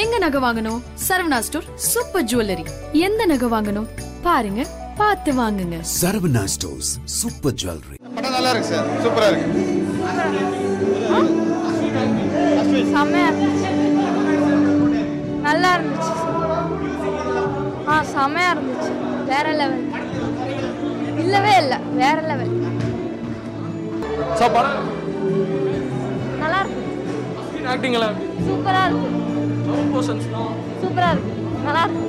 எங்க நகை வாங்கணும்? Saravana store super jewellery. எந்த நகை வாங்கணும்? பாருங்க பார்த்து வாங்குங்க. Saravana stores super jewellery. படம் நல்லா இருக்கு சார். சூப்பரா இருக்கு. நல்லா இருந்துச்சு. ஆ செம்மையா இருந்துச்சு. வேற லெவல். இல்லவே இல்லை வேற லெவல். நல்லா இருக்கு. ஆக்டிங் சூப்பரா இருக்கு. போர்ஷன்ஸ்லாம் சூப்பரா இருக்கு நல்லா இருக்கு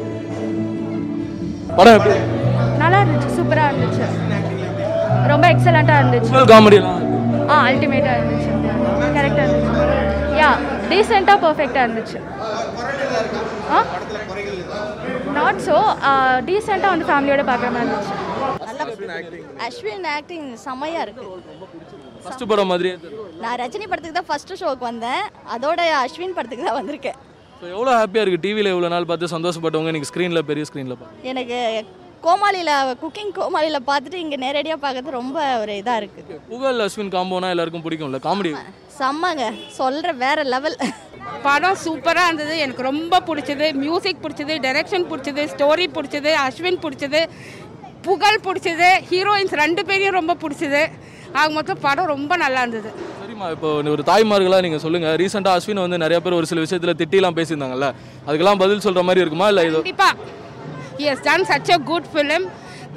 படம் எப்படி? நல்லா இருந்துச்சு சூப்பரா இருந்துச்சு. ரொம்ப எக்ஸலண்டா இருந்துச்சு. காமெடியெல்லாம் ஆ அல்டிமேட்டா இருந்துச்சு. கரெக்டா இருந்துச்சு. யா டீசெண்டாக பர்ஃபெக்டாக இருந்துச்சு. ஆ? நாட் ஸோ டீசெண்டாக வந்து ஃபேமிலியோட பார்க்குற மாதிரி இருந்துச்சு. அஸ்வின் ஆக்டிங் செம்மையா இருக்கு. ஃபர்ஸ்ட் படம் தெரியும் நான் ரஜினி படத்துக்கு தான் ஃபர்ஸ்ட் ஷோக்கு வந்தேன். அதோட அஸ்வின் படத்துக்கு தான் வந்திருக்கேன். ஸோ எவ்வளோ ஹாப்பியாக இருக்குது டிவியில் எவ்வளோ நாள் பார்த்து சந்தோஷப்பட்டவங்க? இன்னைக்கு ஸ்க்ரீனில் பெரிய ஸ்க்ரீனில் பார்த்து. எனக்கு கோமாளியில் குக்கிங் கோமாளியில் பார்த்துட்டு இங்கே நேரடியாக பார்க்கறது ரொம்ப ஒரு இதாக இருக்குது புகழ் அஸ்வின் காம்போனா எல்லாருக்கும் பிடிக்கும்ல? காமெடி செம்மங்க. சொல்கிற வேற லெவல் படம் சூப்பராக இருந்தது. எனக்கு ரொம்ப பிடிச்சது. மியூசிக் பிடிச்சது டைரக்ஷன் பிடிச்சது ஸ்டோரி பிடிச்சது அஸ்வின் பிடிச்சது புகழ் பிடிச்சது ஹீரோயின்ஸ் ரெண்டு பேரையும் ரொம்ப பிடிச்சது. ஆக மொத்தம் படம் ரொம்ப நல்லா இருந்தது. ஆமாம் இப்போ ஒரு தாய்மார்களாக நீங்கள் சொல்லுங்கள் ரீசெண்டாக அஸ்வின் வந்து நிறைய பேர் ஒரு சில விஷயத்தில் திட்டிலாம் பேசியிருந்தாங்கல்ல. அதுக்கெல்லாம் பதில் சொல்கிற மாதிரி இருக்குமா? இல்லை இது கண்டிப்பாக yes done such a good film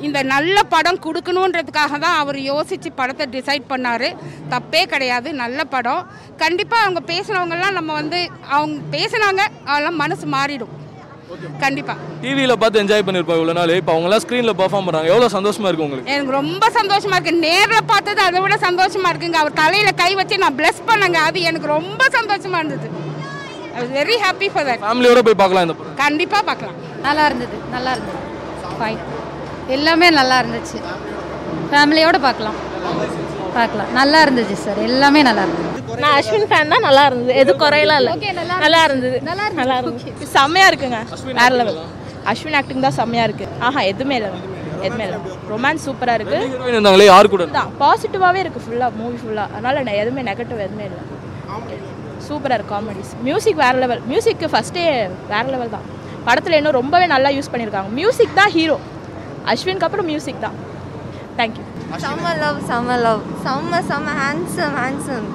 இந்த நல்ல படம் கொடுக்கணுன்றதுக்காக தான் அவர் யோசித்து படத்தை டிசைட் பண்ணார். தப்பே கிடையாது நல்ல படம். கண்டிப்பாக அவங்க பேசினவங்கெல்லாம் நம்ம வந்து அவங்க பேசுனாங்க அதெல்லாம் மனசு மாறிடும். கண்டிப்பாக டிவியில் பார்த்து என்ஜாய் பண்ணியிருப்போம் இவ்வளோ நாள். இப்போ அவங்களாம் ஸ்க்ரீனில் பர்ஃபார்ம் பண்ணுறாங்க எவ்வளோ சந்தோஷமாக இருக்கு உங்களுக்கு? எனக்கு ரொம்ப சந்தோஷமா இருக்கு. நேர்ல பார்த்தது அதை விட சந்தோஷமா இருக்குங்க. அவர் தலையில கை வச்சு நான் bless பண்ணங்க. அது எனக்கு ரொம்ப சந்தோஷமா இருந்தது. வெரி ஹாப்பி ஃபார் தட் ஃபேமிலியோட போய் பார்க்கலாம் இந்த கண்டிப்பா பார்க்கலாம். நல்லா இருந்தது. நல்லா இருந்தது. ஃபைன் எல்லாமே நல்லா இருந்துச்சு. ஃபேமிலியோட பார்க்கலாம். பார்க்கலாம். நல்லா இருந்துச்சு சார் எல்லாமே நல்லா இருந்தது நான் அஸ்வின் ஃபேன் தான் நல்லா இருந்தது. எது குறையலாம் இல்லை. நல்லா இருந்தது. நல்லா இருந்தது செம்மையா இருக்குங்க. வேற லெவல் அஸ்வின் ஆக்டிங் தான் செம்மையா இருக்கு. ஆஹா எதுவுமே இல்லை. எதுவுமே இல்லை. ரொமான்ஸ் சூப்பராக இருக்கு. ஹீரோயின் இருந்தாங்களே யார் கூட? தான் பாசிட்டிவாகவே இருக்குது ஃபுல்லாக மூவி ஃபுல்லாக அதனால் நான் எதுவுமே நெகட்டிவ் எதுவுமே இல்லை. சூப்பராக இருக்கு காமெடிஸ் மியூசிக் வேறு லெவல் மியூசிக்கு ஃபஸ்ட்டே வேறு லெவல் தான். படத்தில் இன்னும் ரொம்பவே நல்லா யூஸ் பண்ணியிருக்காங்க மியூசிக் தான் ஹீரோ அஸ்வின்க்கு அப்புறம் மியூசிக் தான். தேங்க்யூ செம்ம லவ் செம்ம லவ் செம்ம செம்ம handsome handsome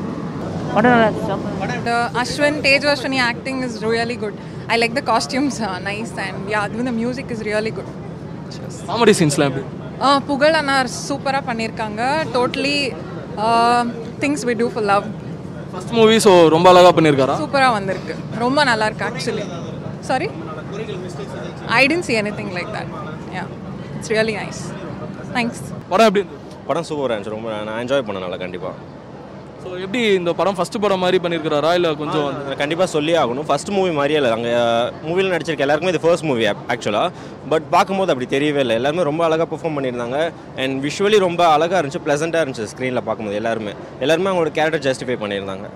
The Ashwin, Tej Ashwini acting is really good. I like the costumes, uh, nice, and yeah, even the music is really good. Comedy சீன்ஸ்லாம் எப்படி? Uh, Pugazh அண்ணா சூப்பராக பண்ணியிருக்காங்க. Totally things we do for love first movie so ரொம்ப அழகாக பண்ணியிருக்காரா? சூப்பராக வந்திருக்கு. ரொம்ப நல்லா இருக்கு actually sorry I didn't see anything like that yeah it's really nice thanks படம் எப்படி படம் சூப்பராக இருந்துச்சு. ரொம்ப நான் என்ஜாய் பண்ணேன் நல்லா கண்டிப்பாக ஸோ எப்படி இந்த படம் ஃபர்ஸ்ட் படம் மாதிரி பண்ணியிருக்காரா இல்லை கொஞ்சம் கண்டிப்பாக சொல்லி ஆகணும். ஃபர்ஸ்ட் மூவி மாதிரியே இல்லை. அங்கே மூவியில் நடிச்சிருக்க எல்லாருக்குமே இது ஃபர்ஸ்ட் மூவி ஆக்சுவலாக பட் பார்க்கும்போது அப்படி தெரியவே இல்லை. எல்லாருமே ரொம்ப அழகாக பெர்ஃபார்ம் பண்ணியிருந்தாங்க. அண்ட் விஷுவலி ரொம்ப அழகாக இருந்துச்சு ப்ளசண்ட்டாக இருந்துச்சு ஸ்க்ரீனில் பார்க்கும்போது எல்லாருமே. எல்லாருமே அவங்களோட கேரக்டர் ஜஸ்டிஃபை பண்ணியிருந்தாங்க.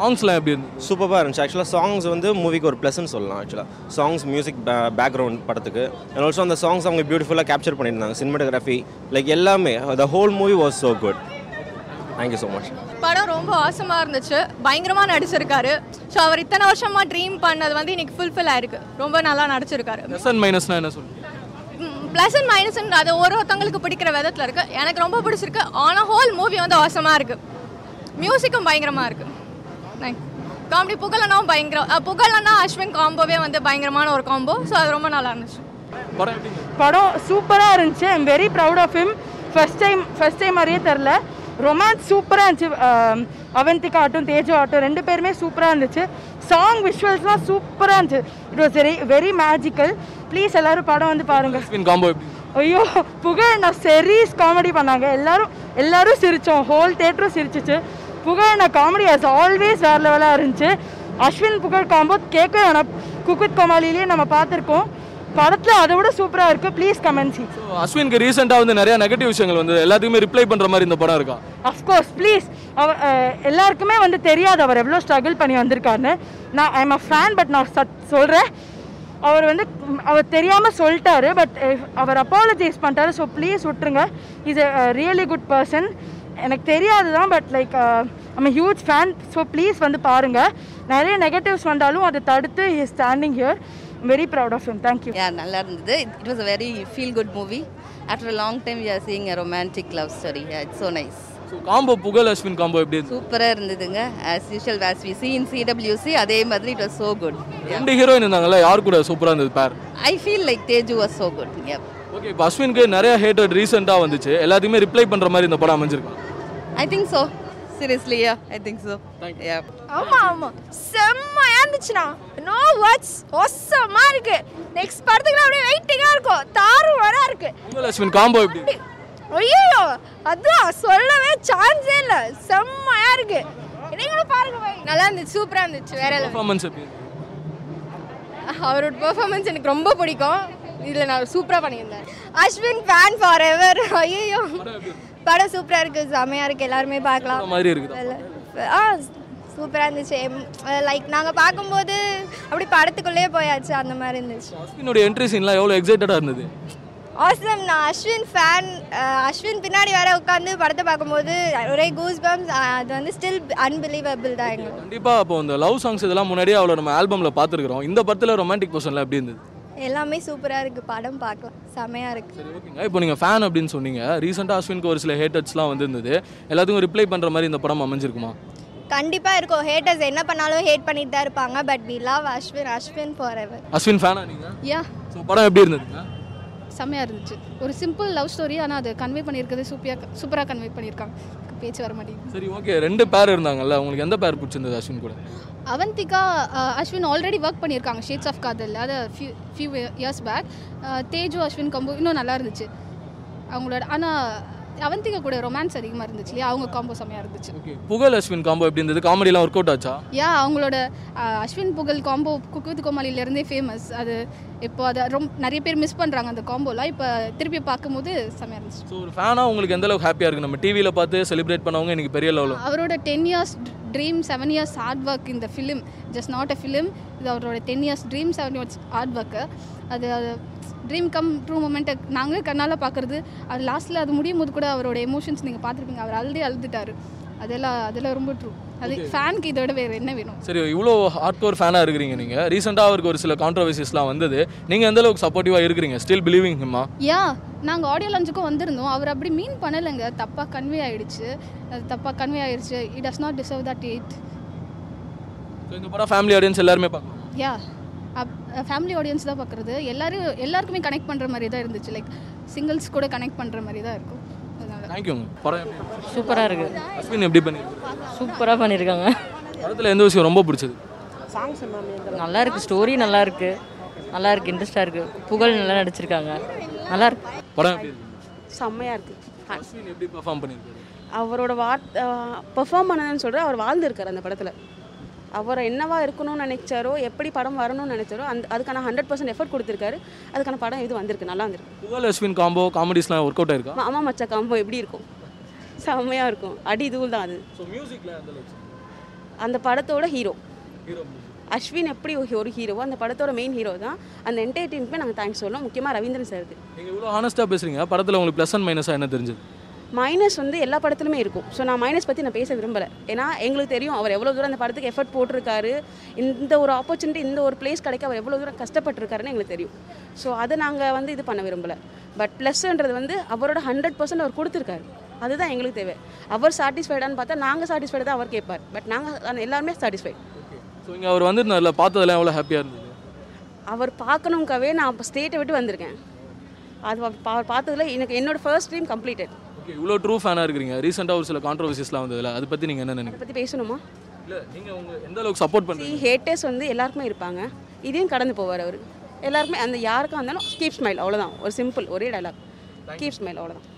சாங்ஸ்லாம் எப்படி இருந்தது? சூப்பராக இருந்துச்சு. ஆக்சுவலாக சாங்ஸ் வந்து மூவிக்கு ஒரு ப்ளஸ்ன்னு சொல்லலாம் ஆக்சுவலாக சாங்ஸ் மியூசிக் பேக்ரவுண்ட் படத்துக்கு. அண்ட் ஆல்சோ அந்த சாங்ஸ் அவங்க பியூட்டிஃபுல்லாக கேப்சர் பண்ணியிருந்தாங்க. சினிமாட்டோகிராஃபி லைக் எல்லாமே. The whole movie was so good thank you so much படம் ரொம்ப ஆசமாக இருந்துச்சு. பயங்கரமாக நடிச்சிருக்காரு. ஸோ அவர் இத்தனை வருஷமாக ட்ரீம் பண்ணது வந்து இன்னைக்கு ஃபுல்ஃபில் ஆயிருக்கு. ரொம்ப நல்லா நடிச்சிருக்காரு. ப்ளஸ் அண்ட் மைனஸ்னா என்ன சொல்லுங்க ப்ளஸ் அண்ட் மைனஸ் அது ஒரு ஒருத்தவங்களுக்கு பிடிக்கிற விதத்தில் இருக்கு. எனக்கு ரொம்ப பிடிச்சிருக்கு. ஆனால் ஹோல் மூவி வந்து அவசமாக இருக்கு. மியூசிக்கும் பயங்கரமாக இருக்கு. காமெடி புகழனாவும் பயங்கரம் புகழனா அஸ்வின் காம்போவே வந்து பயங்கரமான ஒரு காம்போ ஸோ அது ரொம்ப நல்லா இருந்துச்சு. படம் சூப்பராக இருந்துச்சு. I'm very proud of him first time first time மாதிரியே தெரில ரொமான்ஸ் சூப்பராக இருந்துச்சு. அவந்திகா ஆட்டும் தேஜு ஆட்டும் ரெண்டு பேருமே சூப்பராக இருந்துச்சு. சாங் விஷுவல்ஸ்லாம் சூப்பராக இருந்துச்சு. It was very very magical please எல்லாரும் படம் வந்து பாருங்கள் அஸ்வின் காம்போ எப்படி? ஐயோ புகழ் நான் செரீஸ் காமெடி பண்ணாங்க. எல்லாரும் எல்லாரும் சிரித்தோம் ஹோல் தேட்டரும் சிரிச்சிச்சு. புகழ் நான் காமெடி ஆஸ் ஆல்வேஸ் வேறு லெவலாக இருந்துச்சு. அஸ்வின் புகழ் காம்போ கேட்க வேணாம் குக்குத் கோமாளிலேயே நம்ம பார்த்துருக்கோம். படத்தில் அதை விட சூப்பராக இருக்குது ப்ளீஸ் கமெண்ட் சி அஸ்வினுக்கு ரீசெண்டாக வந்து நிறைய நெகட்டிவ் விஷயங்கள் வந்து எல்லாத்துக்குமே ரிப்ளை பண்ணுற மாதிரி இந்த படம் இருக்கா? அஃப்கோர்ஸ் ப்ளீஸ் அவர் எல்லாருக்குமே வந்து தெரியாது அவர் எவ்வளோ ஸ்ட்ரகிள் பண்ணி வந்திருக்காருன்னு. நான் ஐம் அ ஃபேன் பட் நான் சட் சொல்கிறேன் அவர் வந்து அவர் தெரியாமல் சொல்லிட்டாரு பட் அவர் அப்பாலஜைஸ் பண்ணிட்டாரு ஸோ ப்ளீஸ் விட்டுருங்க. Is a really good person எனக்கு தெரியாது தான் but like I'm huge fan so please வந்து பாருங்கள் நிறைய நெகட்டிவ்ஸ் வந்தாலும் அதை தடுத்து he standing here very proud of him thank you yeah நல்லா இருந்தது. It was a very feel good movie after a long time we are seeing a romantic love story it's so nice combo Pugazh Ashwin combo எப்படி சூப்பராக இருந்ததுங்க. As usual as we see in CWC அதே மாதிரி it was so good ரெண்டு heroine இருந்தாங்கல்ல யார் கூட சூப்பராக இருந்தது பேர்? I feel like Teju was so good yeah okay இப்போ அஸ்வினுக்கு நிறைய ஹேட்டட் ரீசெண்டாக வந்துச்சு. எல்லாத்தையுமே ரிப்ளை பண்ணுற மாதிரி இந்த படம் அமைஞ்சிருக்கு. I think so seriously yeah I think so yeah ஆமா ஆமா. செம்மையா இருந்துச்சுண்ணா. நோ வேர்ட்ஸ் ஒசமா இருக்கு. நெக்ஸ்ட் படத்துக்கு அப்படியே வெயிட்டிங்கா இருக்கும். தாறுமாறா இருக்கு. புகழ் அஸ்வின் காம்போ எப்படி? இருக்கு? ஐயோ அதான் சொல்லவே சான்ஸே இல்ல. செம்மையா இருக்கு. நீங்களும் பாருங்க போய் நல்லா இருந்துச்சு சூப்பரா இருந்துச்சு வேற. பெர்ஃபார்மன்ஸ் எப்படி? இருக்கு? அவரோட பெர்ஃபார்மன்ஸ் எனக்கு ரொம்ப பிடிக்கும். இதுல நான் சூப்பரா பண்ணியிருந்தேன். அஸ்வின் ஃபேன் ஃபார் எவர் ஐயோ படம் சூப்பரா இருக்கு செமையா இருக்கு எல்லாருமே பார்க்கலாம். மாதிரி இருக்குது. ஆ சூப்பராக இருந்துச்சு. லைக் நாங்கள் பார்க்கும்போது அப்படி படத்துக்குள்ளேயே போயாச்சு அந்த மாதிரி இருந்துச்சு. அஸ்வினுடைய என்ட்ரி சீன்லாம் எவ்வளோ எக்ஸைட்டடாக இருந்தது? ஆசம் நான் அஸ்வின் ஃபேன் அஸ்வின் பின்னாடி வர உட்காந்து படத்தை பார்க்கும்போது ஒரே கூஸ் பம்ஸ் அது வந்து ஸ்டில் அன்பிலீவபிள் தான் எங்களுக்கு. கண்டிப்பாக அப்போ இந்த லவ் சாங்ஸ் இதெல்லாம் முன்னாடியே அவளை நம்ம ஆல்பமில் பார்த்துருக்குறோம். இந்த படத்தில் ரொமான்டிக் பர்சன்லாம் எப்படி இருந்தது? எல்லாமே சூப்பராக இருக்குது படம் பார்க்கலாம். செமையாக இருக்குது சரி ஓகேங்க. இப்போ நீங்கள் ஃபேன் அப்படின்னு சொன்னீங்க. ரீசெண்டாக அஸ்வினுக்கு ஒரு சில ஹேட்டர்ஸ்லாம் வந்திருந்தது. எல்லாத்துக்கும் ரிப்ளை பண்ணுற மாதிரி இந்த படம் அமைஞ்சிருக்குமா? கண்டிப்பாக இருக்கும். ஹேட்டர்ஸ் என்ன பண்ணாலும் ஹேட் பண்ணிட்டு தான் இருப்பாங்க. But we love Ashwin Ashwin forever Ashwin ஃபேனா நீங்கள் யா ஸோ படம் எப்படி இருந்ததுங்க? செம்மையாக இருந்துச்சு. ஒரு சிம்பிள் லவ் ஸ்டோரி ஆனால் அது கன்வே பண்ணியிருக்கிறது சூப்பராக சூப்பராக கன்வே பண்ணியிருக்காங்க. பேச்சு வர மாட்டேங்குது. சரி ஓகே ரெண்டு பேர் இருந்தாங்கல்ல உங்களுக்கு எந்த பேர் பிடிச்சிருந்தது அஸ்வின் கூட? அவந்திகா அஸ்வின் ஆல்ரெடி ஒர்க் பண்ணியிருக்காங்க ஷேட்ஸ் ஆஃப் காதல். அது few few years back Teju Ashwin combo இன்னும் நல்லா இருந்துச்சு. அவங்களோட ஆனால் அவந்திகா கூட ரொமான்ஸ் அதிகமாக இருந்துச்சு இல்லையா? அவங்க காம்போ செம்மையாக இருந்துச்சு. புகழ் அஸ்வின் காம்போ எப்படி இருந்தது? காமெடிலாம் ஒர்க் அவுட் ஆச்சா? யா அவங்களோட அஸ்வின் புகழ் காம்போ குக்குவித் கோமாளிலேருந்தே ஃபேமஸ் அது இப்போ அதை ரொம்ப நிறைய பேர் மிஸ் பண்ணுறாங்க அந்த காம்போலாம் இப்போ திருப்பி பார்க்கும்போது செம்மையாக இருந்துச்சு. ஸோ ஒரு ஃபேனாக உங்களுக்கு எந்த அளவுக்கு ஹாப்பியாக இருக்குது நம்ம டிவியில் பார்த்து செலிப்ரேட் பண்ணவங்க இன்னைக்கு பெரிய லெவலில் அவரோட ten years dream seven years hard work இந்த film just not a film இது அவரோட ten years dream seven years hard work அது ட்ரீம் கம் ட்ரூ மூமெண்ட்டை நாங்களே கண்ணால் பார்க்குறது அது லாஸ்ட்டில் அது முடியும் போது கூட அவரோட எமோஷன்ஸ் நீங்கள் பார்த்துருப்பீங்க. அவர் அழுதே அழுதுட்டாரு. அதெல்லாம் அதெல்லாம் ரொம்ப ட்ரூ அது ஃபேனுக்கு இதோட வேறு என்ன வேணும்? சரி இவ்வளோ ஹார்ட் கோர் ஃபேனாக இருக்கிறீங்க நீங்கள் ரீசெண்டாக அவருக்கு ஒரு சில கான்ட்ரவர்சிஸ்லாம் வந்தது. நீங்கள் எந்த அளவுக்கு சப்போர்ட்டிவாக இருக்கிறீங்க? ஸ்டில் பிலீவிங் ஹிம்மா யா நாங்கள் ஆடியோ லான்ச்சுக்கும் வந்திருந்தோம். அவர் அப்படி மீன் பண்ணலைங்க. தப்பாக கன்வே ஆயிடுச்சு. அது தப்பாக கன்வே ஆயிடுச்சு it does not deserve that hate இந்த படம் ஃபேமிலி ஆடியன்ஸ் எல்லாருமே பார்க்கலாம் யா அப் ஃபேமிலி ஆடியன்ஸ் தான் பார்க்குறது. எல்லாரும் எல்லாருக்குமே கனெக்ட் பண்ணுற மாதிரி தான் இருந்துச்சு. லைக் சிங்கிள்ஸ் கூட கனெக்ட் பண்ணுற மாதிரி தான் இருக்கும். தேங்க்யூங்க படம்? சூப்பராக இருக்குது அஸ்வின் எப்படி பண்ணியிருக்காரு சூப்பராக பண்ணியிருக்காங்க படத்தில் எந்த விஷயம் ரொம்ப பிடிச்சது? நல்லா இருக்குது ஸ்டோரி நல்லா இருக்குது நல்லா இருக்குது இன்ட்ரெஸ்டாக இருக்குது புகழ் நல்லா நடிச்சிருக்காங்க. நல்லா இருக்கு படம் எப்படி இருக்கு? செம்மையாக இருக்குது எப்படி பெர்ஃபார்ம் பண்ணியிருக்காரு அவரோட வார்த் பெர்ஃபார்ம் பண்ணதுன்னு சொல்கிற அவர் வாழ்ந்திருக்கார் அந்த படத்தில். அவர் என்னவா இருக்கணும்னு நினைச்சாரோ எப்படி படம் வரணும்னு நினைச்சாரோ அந்த அதுக்கான ஹண்ட்ரட் பர்சன்ட் எஃபர்ட் கொடுத்துருக்காரு. அதுக்கான படம் இது வந்திருக்கு நல்லா வந்திருக்கு. புகழ் அஸ்வின் காம்போ காமெடிஸ்லாம் ஒர்க் அவுட் ஆயிருக்கா? மாமா மச்சா காம்போ எப்படி இருக்கும்? செம்மையாக இருக்கும். அடி தூள் தான் அது மியூசிக்கில் அந்த படத்தோட ஹீரோ ஹீரோ அஸ்வின் எப்படி ஒரு ஒரு ஹீரோவோ அந்த படத்தோட மெயின் ஹீரோ தான். அந்த என்டையர் டீமுக்குமே நாங்கள் தேங்க்ஸ் சொல்லணும் முக்கியமாக ரவீந்திரன் சாருக்கு நீங்கள் இவ்வளோ ஹானஸ்ட்டாக பேசுகிறீங்க படத்தில் உங்களுக்கு ப்ளஸ் அண்ட் மைனஸாக என்ன தெரிஞ்சது? மைனஸ் வந்து எல்லா படத்துலையுமே இருக்கும். ஸோ நான் மைனஸ் பற்றி நான் பேச விரும்பலை. ஏன்னா எங்களுக்கு தெரியும் அவர் எவ்வளோ தூரம் அந்த படத்துக்கு எஃபர்ட் போட்டிருக்காரு. இந்த ஒரு ஆப்பர்ச்சுனிட்டி இந்த ஒரு பிளேஸ் கிடைக்க அவர் எவ்வளோ தூரம் கஷ்டப்பட்டிருக்காருன்னு எங்களுக்கு தெரியும். ஸோ அதை நாங்கள் வந்து இது பண்ண விரும்பலை. பட் ப்ளஸ்ன்றது வந்து அவரோட ஹண்ட்ரட் பர்சன்ட் அவர் கொடுத்துருக்காரு. அதுதான் எங்களுக்கு தேவை. அவர் சாட்டிஸ்ஃபைடான்னு பார்த்தா நாங்கள் சாட்டிஸ்ஃபைடு தான் அவர் கேட்பார். பட் நாங்கள் எல்லாருமே சாட்டிஸ்ஃபைட் ஸோ இங்கே அவர் வந்திருந்தார்ல பார்த்ததெல்லாம் எவ்வளோ ஹாப்பியாக இருந்தது? அவர் பார்க்கணுங்காவே நான் இப்போ ஸ்டேட்டை விட்டு வந்திருக்கேன். அது அவர் பார்த்ததுல எனக்கு என்னோட ஃபர்ஸ்ட் ட்ரீம் கம்ப்ளீட்டட் ஓகே இவ்வளோ ட்ரூ ஃபேனாக இருக்கிறீங்க. ரீசெண்டாக ஒரு சில கான்ட்ரவர்சிஸ்லாம் வந்ததில்ல அதை பற்றி நீங்கள் என்ன நினைக்கிறீங்க? பற்றி பேசணுமா? இல்லை நீங்கள் உங்கள் எந்த அளவுக்கு சப்போர்ட் பண்ணுறீங்க ஹேட்டர்ஸ் வந்து எல்லாருக்குமே இருப்பாங்க. இதையும் கடந்து போவார் அவர். எல்லாருக்குமே அந்த யாருக்கும் இருந்தாலும் கீப் ஸ்மைல் அவ்வளோதான் ஒரு சிம்பிள் ஒரே டைலாக் கீப் ஸ்மைல் அவ்வளோதான்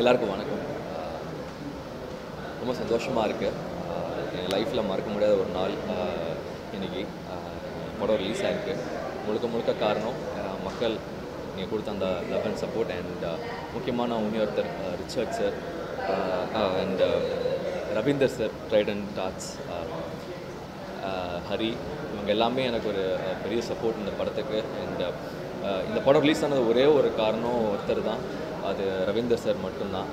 எல்லாருக்கும் வணக்கம் ஆஹ் ரொம்ப சந்தோஷமாக இருக்குது என் லைஃப்பில் மறக்க முடியாத ஒரு நாள் ஆஹ் இன்னைக்கு ஆஹ் படம் ரிலீஸ் ஆகிருக்கு முழுக்க முழுக்க காரணம் மக்கள் நீங்கள் கொடுத்த அந்த லவ் அண்ட் சப்போர்ட் அண்ட் முக்கியமான ஒருத்தர் Richard sir and Ravindar sir tried and dots Hari இவங்க எல்லாமே எனக்கு ஒரு பெரிய சப்போர்ட் இந்த படத்துக்கு. அண்ட் இந்த படம் ரிலீஸ் ஆனது ஒரே ஒரு காரணம் ஒருத்தர் தான். அது ரவீந்தர் சார் மட்டும்தான்.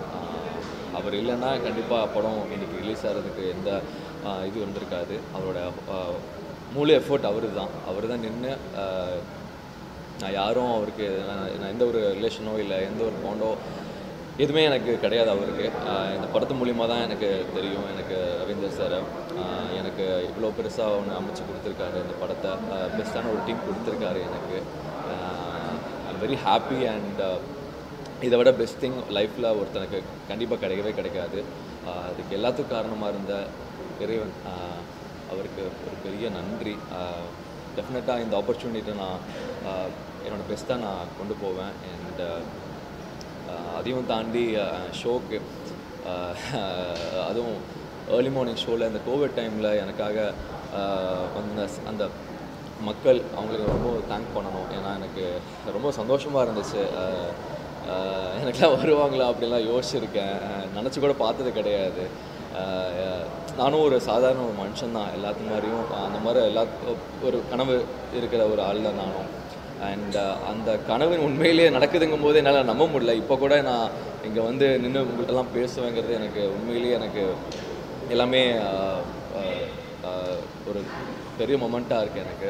அவர் இல்லைன்னா கண்டிப்பாக படம் இன்றைக்கி ரிலீஸ் ஆகிறதுக்கு எந்த இது வந்திருக்காது. அவரோட முழு எஃபோர்ட் அவர் தான் அவர் தான் நின்று நான் யாரும் அவருக்கு நான் நான் எந்த ஒரு ரிலேஷனோ இல்லை எந்த ஒரு பாண்டோ எதுவுமே எனக்கு கிடையாது அவருக்கு. இந்த படத்து மூலிமா தான் எனக்கு தெரியும். எனக்கு ரவீந்தர் சார் எனக்கு இவ்வளோ பெருசாக ஒன்று அமைச்சு கொடுத்துருக்காரு இந்த படத்தை. பெஸ்ட்டான ஒரு டீம் கொடுத்துருக்காரு எனக்கு. ஐம் வெரி ஹாப்பி அண்ட் இதை விட பெஸ்ட் திங் லைஃப்பில் ஒருத்தனுக்கு கண்டிப்பாக கிடைக்கவே கிடைக்காது. அதுக்கு எல்லாத்துக்கும் காரணமாக இருந்த இறைவன். அவருக்கு ஒரு பெரிய நன்றி. டெஃபினட்டாக இந்த ஆப்பர்ச்சுனிட்டியை நான் என்னோடய என்னோட பெஸ்ட்டாக நான் கொண்டு போவேன். அண்ட் அதையும் தாண்டி ஷோக்கு அதுவும் ஏர்லி மார்னிங் ஷோவில் இந்த கோவிட் டைமில் எனக்காக வந்த அந்த மக்கள் அவங்களுக்கு ரொம்ப தேங்க் பண்ணணும். ஏன்னா எனக்கு ரொம்ப சந்தோஷமாக இருந்துச்சு. எனக்கெல்லாம் வருவாங்களா அப்படிலாம் யோசிச்சிருக்கேன். நினச்சி கூட பார்த்தது கிடையாது. நானும் ஒரு சாதாரண ஒரு மனுஷன் தான். எல்லாத்து மாதிரியும் அந்த மாதிரி எல்லா ஒரு கனவு இருக்கிற ஒரு ஆள் தான் நானும். அண்ட் uh, அந்த கனவு உண்மையிலேயே நடக்குதுங்கும் போது என்னால் நம்ப முடியல. இப்போ கூட நான் இங்கே வந்து நின்று உங்கள்கிட்டலாம் பேசுவேங்கிறது எனக்கு உண்மையிலேயே எனக்கு எல்லாமே uh, uh, ஒரு பெரிய மொமெண்ட்டாக இருக்குது எனக்கு.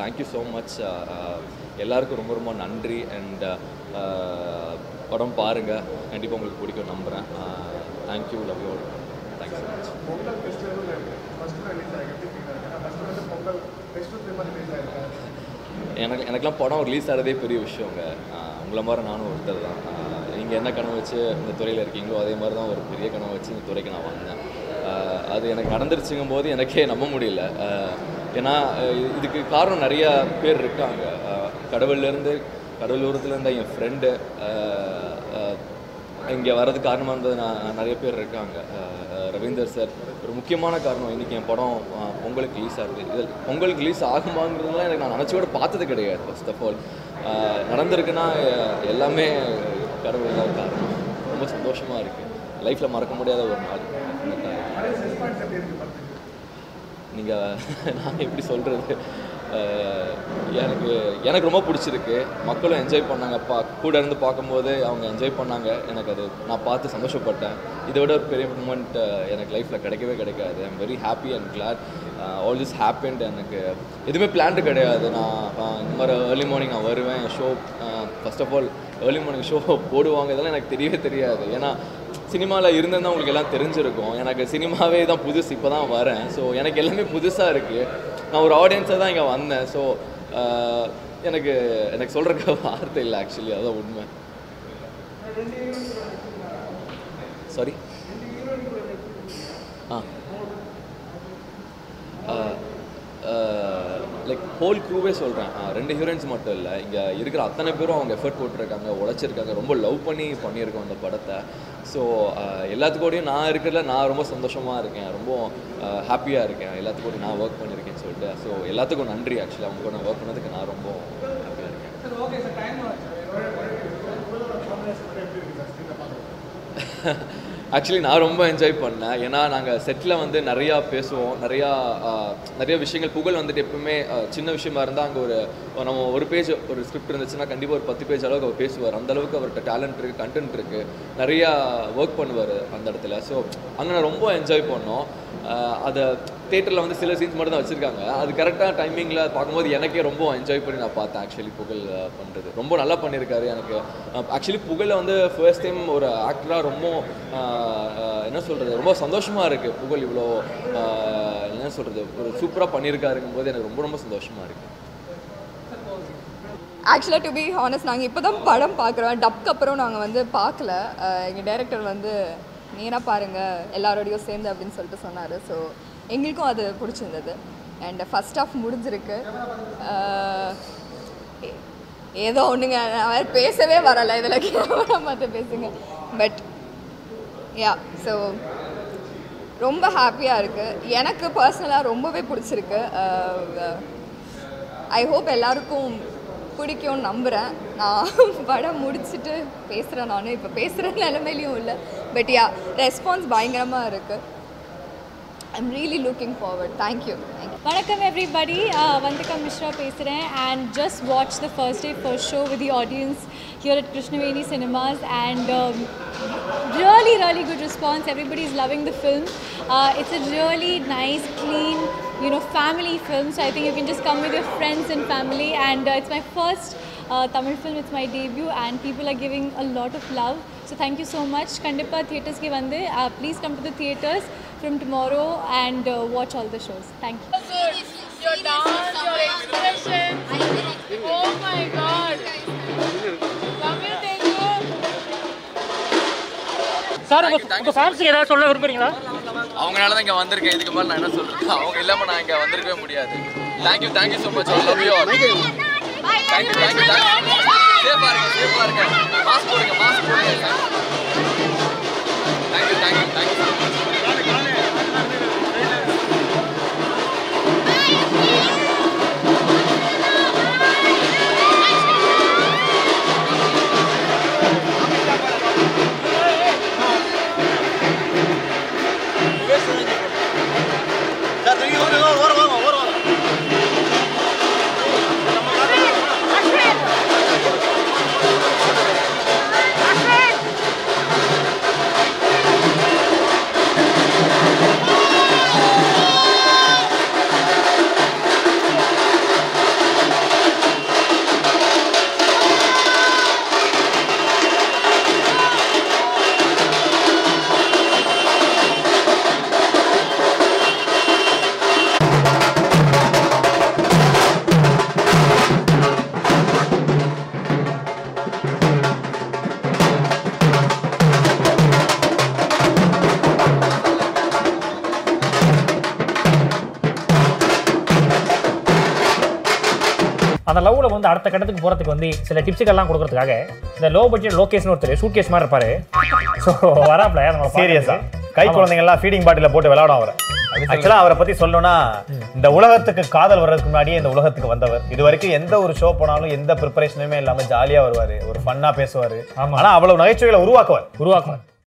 தேங்க்யூ ஸோ மச் எல்லாருக்கும் ரொம்ப ரொம்ப நன்றி. அண்ட் படம் பாருங்கள் கண்டிப்பாக உங்களுக்கு பிடிக்கும் நம்புகிறேன் தேங்க்யூ லவ் யூ எனக்கு எனக்கெல்லாம் படம் ரிலீஸ் ஆகிறதே பெரிய விஷயங்க. உங்களை மாதிரி நானும் ஒருத்தர் தான். நீங்கள் என்ன கனவு வச்சு இந்த துறையில் இருக்கீங்களோ அதே மாதிரி தான் ஒரு பெரிய கனவு வச்சு இந்த துறைக்கு நான் வந்தேன். அது எனக்கு நடந்துருச்சுங்கும் போது எனக்கே நம்ப முடியல. ஏன்னா இதுக்கு காரணம் நிறையா பேர் இருக்காங்க. கடவுள்லேருந்து கடவுள் என் ஃப்ரெண்டு இங்கே வரது காரணமாக இருந்தது நான் நிறைய பேர் இருக்காங்க. ரவீந்தர் சார். ஒரு முக்கியமான காரணம் இன்றைக்கி என் படம் பொங்கலுக்கு ரிலீஸ் ஆகுது. இதில் பொங்கலுக்கு ரிலீஸ் ஆகுமாங்கிறதுலாம் எனக்கு நான் நினச்சி கூட பார்த்தது கிடையாது ஃபர்ஸ்ட் ஆஃப் ஆல் நடந்திருக்குன்னா எல்லாமே கடவுள் தான் காரணம். ரொம்ப சந்தோஷமாக இருக்குது லைஃப்பில் மறக்க முடியாத ஒரு நாள். நீங்கள் நான் எப்படி சொல்கிறது எனக்கு எனக்கு ரொம்ப பிடிச்சிருக்கு. மக்களும் என்ஜாய் பண்ணாங்க. பா கூட இருந்து பார்க்கும்போது அவங்க என்ஜாய் பண்ணாங்க. எனக்கு அது நான் பார்த்து சந்தோஷப்பட்டேன். இதை விட ஒரு பெரிய மூமெண்ட் எனக்கு லைஃப்பில் கிடைக்கவே கிடைக்காது. I'm very happy and glad all this happened எனக்கு எதுவுமே பிளான்டு கிடையாது. நான் இந்த மாதிரி ஏர்லி மார்னிங் நான் வருவேன். Show first of all early morning show போடுவாங்க. இதெல்லாம் எனக்கு தெரியவே தெரியாது. ஏன்னா சினிமாவில் இருந்தேன்னா உங்களுக்கு எல்லாம் தெரிஞ்சிருக்கும். எனக்கு சினிமாவே தான் புதுசு இப்போ தான் வரேன். ஸோ எனக்கு எல்லாமே புதுசாக இருக்குது நான் ஒரு ஆடியன்ஸாக தான் இங்கே வந்தேன். ஸோ எனக்கு எனக்கு சொல்கிறக்க வார்த்தை இல்லை ஆக்சுவலி அதான் உண்மை. சாரி ஆ லைக் ஹோல் க்ரூவே சொல்கிறேன் ரெண்டு ஹீரோயின்ஸ் மட்டும் இல்லை இங்கே இருக்கிற அத்தனை பேரும் அவங்க எஃபர்ட் போட்டிருக்காங்க உழைச்சிருக்காங்க ரொம்ப லவ் பண்ணி பண்ணியிருக்கோம் அந்த படத்தை ஸோ எல்லாத்துக்கூடையும் நான் இருக்கிறதுல நான் ரொம்ப சந்தோஷமாக இருக்கேன் ரொம்ப ஹாப்பியாக இருக்கேன் எல்லாத்துக்கூடையும் நான் ஒர்க் பண்ணியிருக்கேன்னு சொல்லிட்டு ஸோ எல்லாத்துக்கும் நன்றி ஆக்சுவலி அவங்க கூட ஒர்க் பண்ணதுக்கு நான் ரொம்ப ஹாப்பியாக இருக்கேன் ஆக்சுவலி நான் ரொம்ப என்ஜாய் பண்ணேன். ஏன்னா நாங்கள் செட்டில் வந்து நிறையா பேசுவோம். நிறையா நிறைய விஷயங்கள் புகழ் வந்துட்டு எப்பவுமே சின்ன விஷயமா இருந்தால் அங்கே ஒரு நம்ம ஒரு பேஜ் ஒரு ஸ்கிரிப்ட் இருந்துச்சுன்னா கண்டிப்பாக ஒரு பத்து பேஜ் அளவுக்கு அவர் பேசுவார். அந்த அளவுக்கு அவர்கிட்ட டேலண்ட் இருக்குது கண்டென்ட் இருக்குது நிறையா ஒர்க் பண்ணுவார் அந்த இடத்துல. ஸோ அங்கே நான் ரொம்ப என்ஜாய் பண்ணோம். அதை தேட்டரில் வந்து சில சீன்ஸ் மட்டும் தான் வச்சுருக்காங்க. அது கரெக்டாக டைமிங்கில் பார்க்கும்போது எனக்கே ரொம்ப என்ஜாய் பண்ணி நான் பார்த்தேன் ஆக்சுவலி புகழ் பண்ணுறது ரொம்ப நல்லா பண்ணியிருக்காரு எனக்கு. ஆக்சுவலி புகழை வந்து ஃபர்ஸ்ட் டைம் ஒரு ஆக்டராக ரொம்ப என்ன சொல்கிறது ரொம்ப சந்தோஷமாக இருக்குது புகழ் இவ்வளோ என்ன சொல்கிறது ஒரு சூப்பராக பண்ணியிருக்காருங்கும் போது எனக்கு ரொம்ப ரொம்ப சந்தோஷமாக இருக்குது ஆக்சுவலாக டு பி ஹானஸ்ட் நாங்கள் இப்போ தான் படம் பார்க்குறோம். டப்க்கு அப்புறம் நாங்கள் வந்து பார்க்கல. எங்கள் டைரக்டர் வந்து நேராக பாருங்கள் எல்லாரோடையும் சேர்ந்து அப்படின்னு சொல்லிட்டு சொன்னார். ஸோ எங்களுக்கும் அது பிடிச்சிருந்தது. அண்ட் ஃபஸ்ட் ஆஃப் முடிஞ்சிருக்கு. ஏதோ ஒன்றுங்க நான் பேசவே வரலை. இதில் கேமரா பார்த்து பேசுங்க. பட் யா ஸோ ரொம்ப ஹாப்பியாக இருக்குது எனக்கு பர்சனலாக ரொம்பவே பிடிச்சிருக்கு. ஐ ஹோப் எல்லாருக்கும் பிடிக்கும்னு நம்புகிறேன் நான் படம் முடிச்சுட்டு பேசுகிறேன் நான். இப்போ பேசுகிற நிலமையிலையும் இல்லை. பட் யா ரெஸ்பான்ஸ் பயங்கரமாக இருக்குது I'm really looking forward thank you thank you வணக்கம் எவ்ரிபடி வந்திகா மிஸ்ரா பேசுகிறேன் and just watch the first day first show with the audience here at Krishnaveni cinemas and really really good response everybody is loving the film uh, it's a really nice clean you know family film so i think you can just come with your friends and family and uh, it's my first uh, tamil film it's my debut and people are giving a lot of love So thank you so much kandipa theaters ki vande uh, please come to the theaters from tomorrow and uh, watch all the shows thank you Your dance, your expression. Oh my god. Love you, Tengu. Sir உங்க உங்க ஃபேன்ஸுக்கு ஏதாவது சொல்ல விரும்புறீங்களா அவங்களால தான் இங்கே வந்திருக்கேன் இதுக்கு மேலே நான் என்ன சொல்கிறது அவங்க இல்லாமல் நான் இங்கே வந்திருக்கவே முடியாது thank you thank you so much love you all thank you thank you thank you சேஃபாக இருங்க சேஃபாக இருங்க. மாஸ்க் போடுங்க மாஸ்க் போடுங்க. Thank you thank you thank you so much அந்த லவ்ல வந்து அடுத்த கட்டத்துக்கு போறதுக்கு வந்து சில டிப்ஸுக்கெல்லாம் கொடுக்கறதுக்காக இந்த லோ பட்ஜெட் லோகேஷ்னு ஒருத்தர் சூட் கேஸ் மாதிரி இருப்பாரு. ஸோ வராப்ல நம்ம சீரியஸா கை குழந்தைங்கலாம் ஃபீடிங் பாட்டில போட்டு விளையாடும் அவரை. ஆக்சுவலா அவரை பத்தி சொல்லணும்னா இந்த உலகத்துக்கு காதல் வர்றதுக்கு முன்னாடியே இந்த உலகத்துக்கு வந்தவர். இது வரைக்கும் எந்த ஒரு ஷோ போனாலும் எந்த ப்ரிப்பரேஷனுமே இல்லாம ஜாலியா வருவாரு. ஒரு ஃபன்னா பேசுவாரு. ஆனா அவ்வளவு நகைச்சுவைகளை உருவாக்குவார். உருவாக்குவார்.